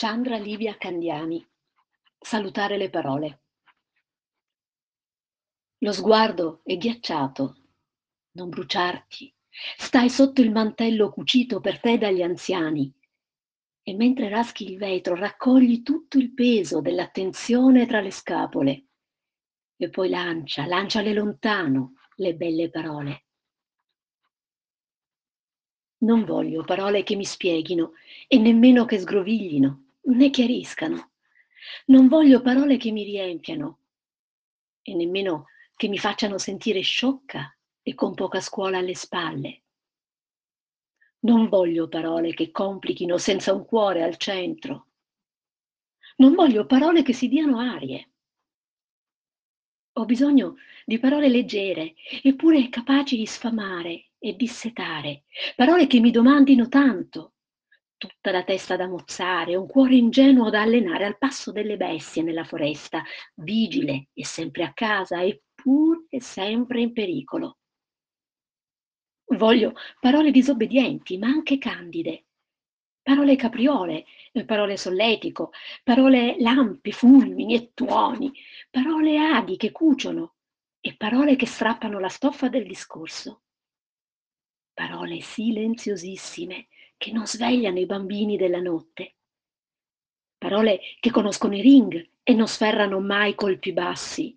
Chandra Livia Candiani. Salutare le parole. Lo sguardo è ghiacciato. Non bruciarti. Stai sotto il mantello cucito per te dagli anziani e mentre raschi il vetro raccogli tutto il peso dell'attenzione tra le scapole e poi lancia, lanciale lontano le belle parole. Non voglio parole che mi spieghino e nemmeno che sgroviglino né chiariscano. Non voglio parole che mi riempiano e nemmeno che mi facciano sentire sciocca e con poca scuola alle spalle. Non voglio parole che complichino senza un cuore al centro. Non voglio parole che si diano arie. Ho bisogno di parole leggere, eppure capaci di sfamare e dissetare, parole che mi domandino tanto, tutta la testa da mozzare, un cuore ingenuo da allenare al passo delle bestie nella foresta, vigile e sempre a casa, eppure sempre in pericolo. Voglio parole disobbedienti, ma anche candide, parole capriole, parole solletico, parole lampi, fulmini e tuoni, parole adi che cuciono e parole che strappano la stoffa del discorso. Parole silenziosissime che non svegliano i bambini della notte. Parole che conoscono i ring e non sferrano mai colpi bassi,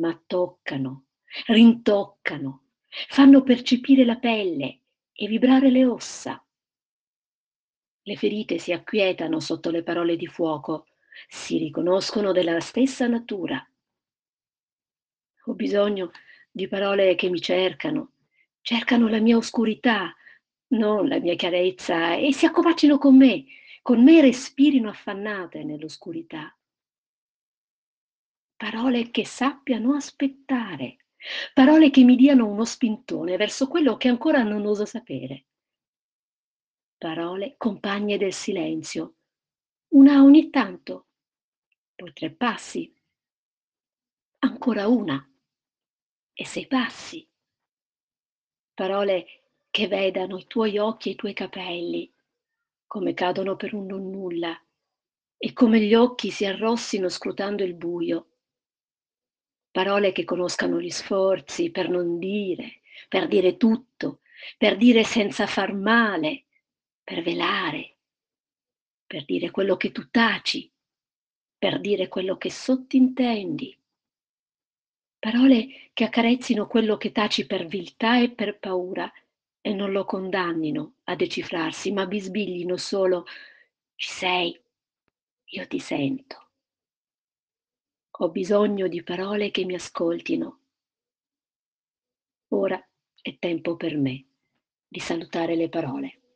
ma toccano, rintoccano, fanno percepire la pelle e vibrare le ossa. Le ferite si acquietano sotto le parole di fuoco, si riconoscono della stessa natura. Ho bisogno di parole che mi cercano, cercano la mia oscurità, non la mia chiarezza, e si accovacino con me, con me respirino affannate nell'oscurità. Parole che sappiano aspettare, parole che mi diano uno spintone verso quello che ancora non oso sapere. Parole compagne del silenzio, una ogni tanto, poi tre passi, ancora una. E sei passi. Parole che vedano i tuoi occhi e i tuoi capelli, come cadono per un nonnulla, e come gli occhi si arrossino scrutando il buio. Parole che conoscano gli sforzi per non dire, per dire tutto, per dire senza far male, per velare, per dire quello che tu taci, per dire quello che sottintendi. Parole che accarezzino quello che taci per viltà e per paura e non lo condannino a decifrarsi, ma bisbiglino solo ci sei, io ti sento. Ho bisogno di parole che mi ascoltino. Ora è tempo per me di salutare le parole.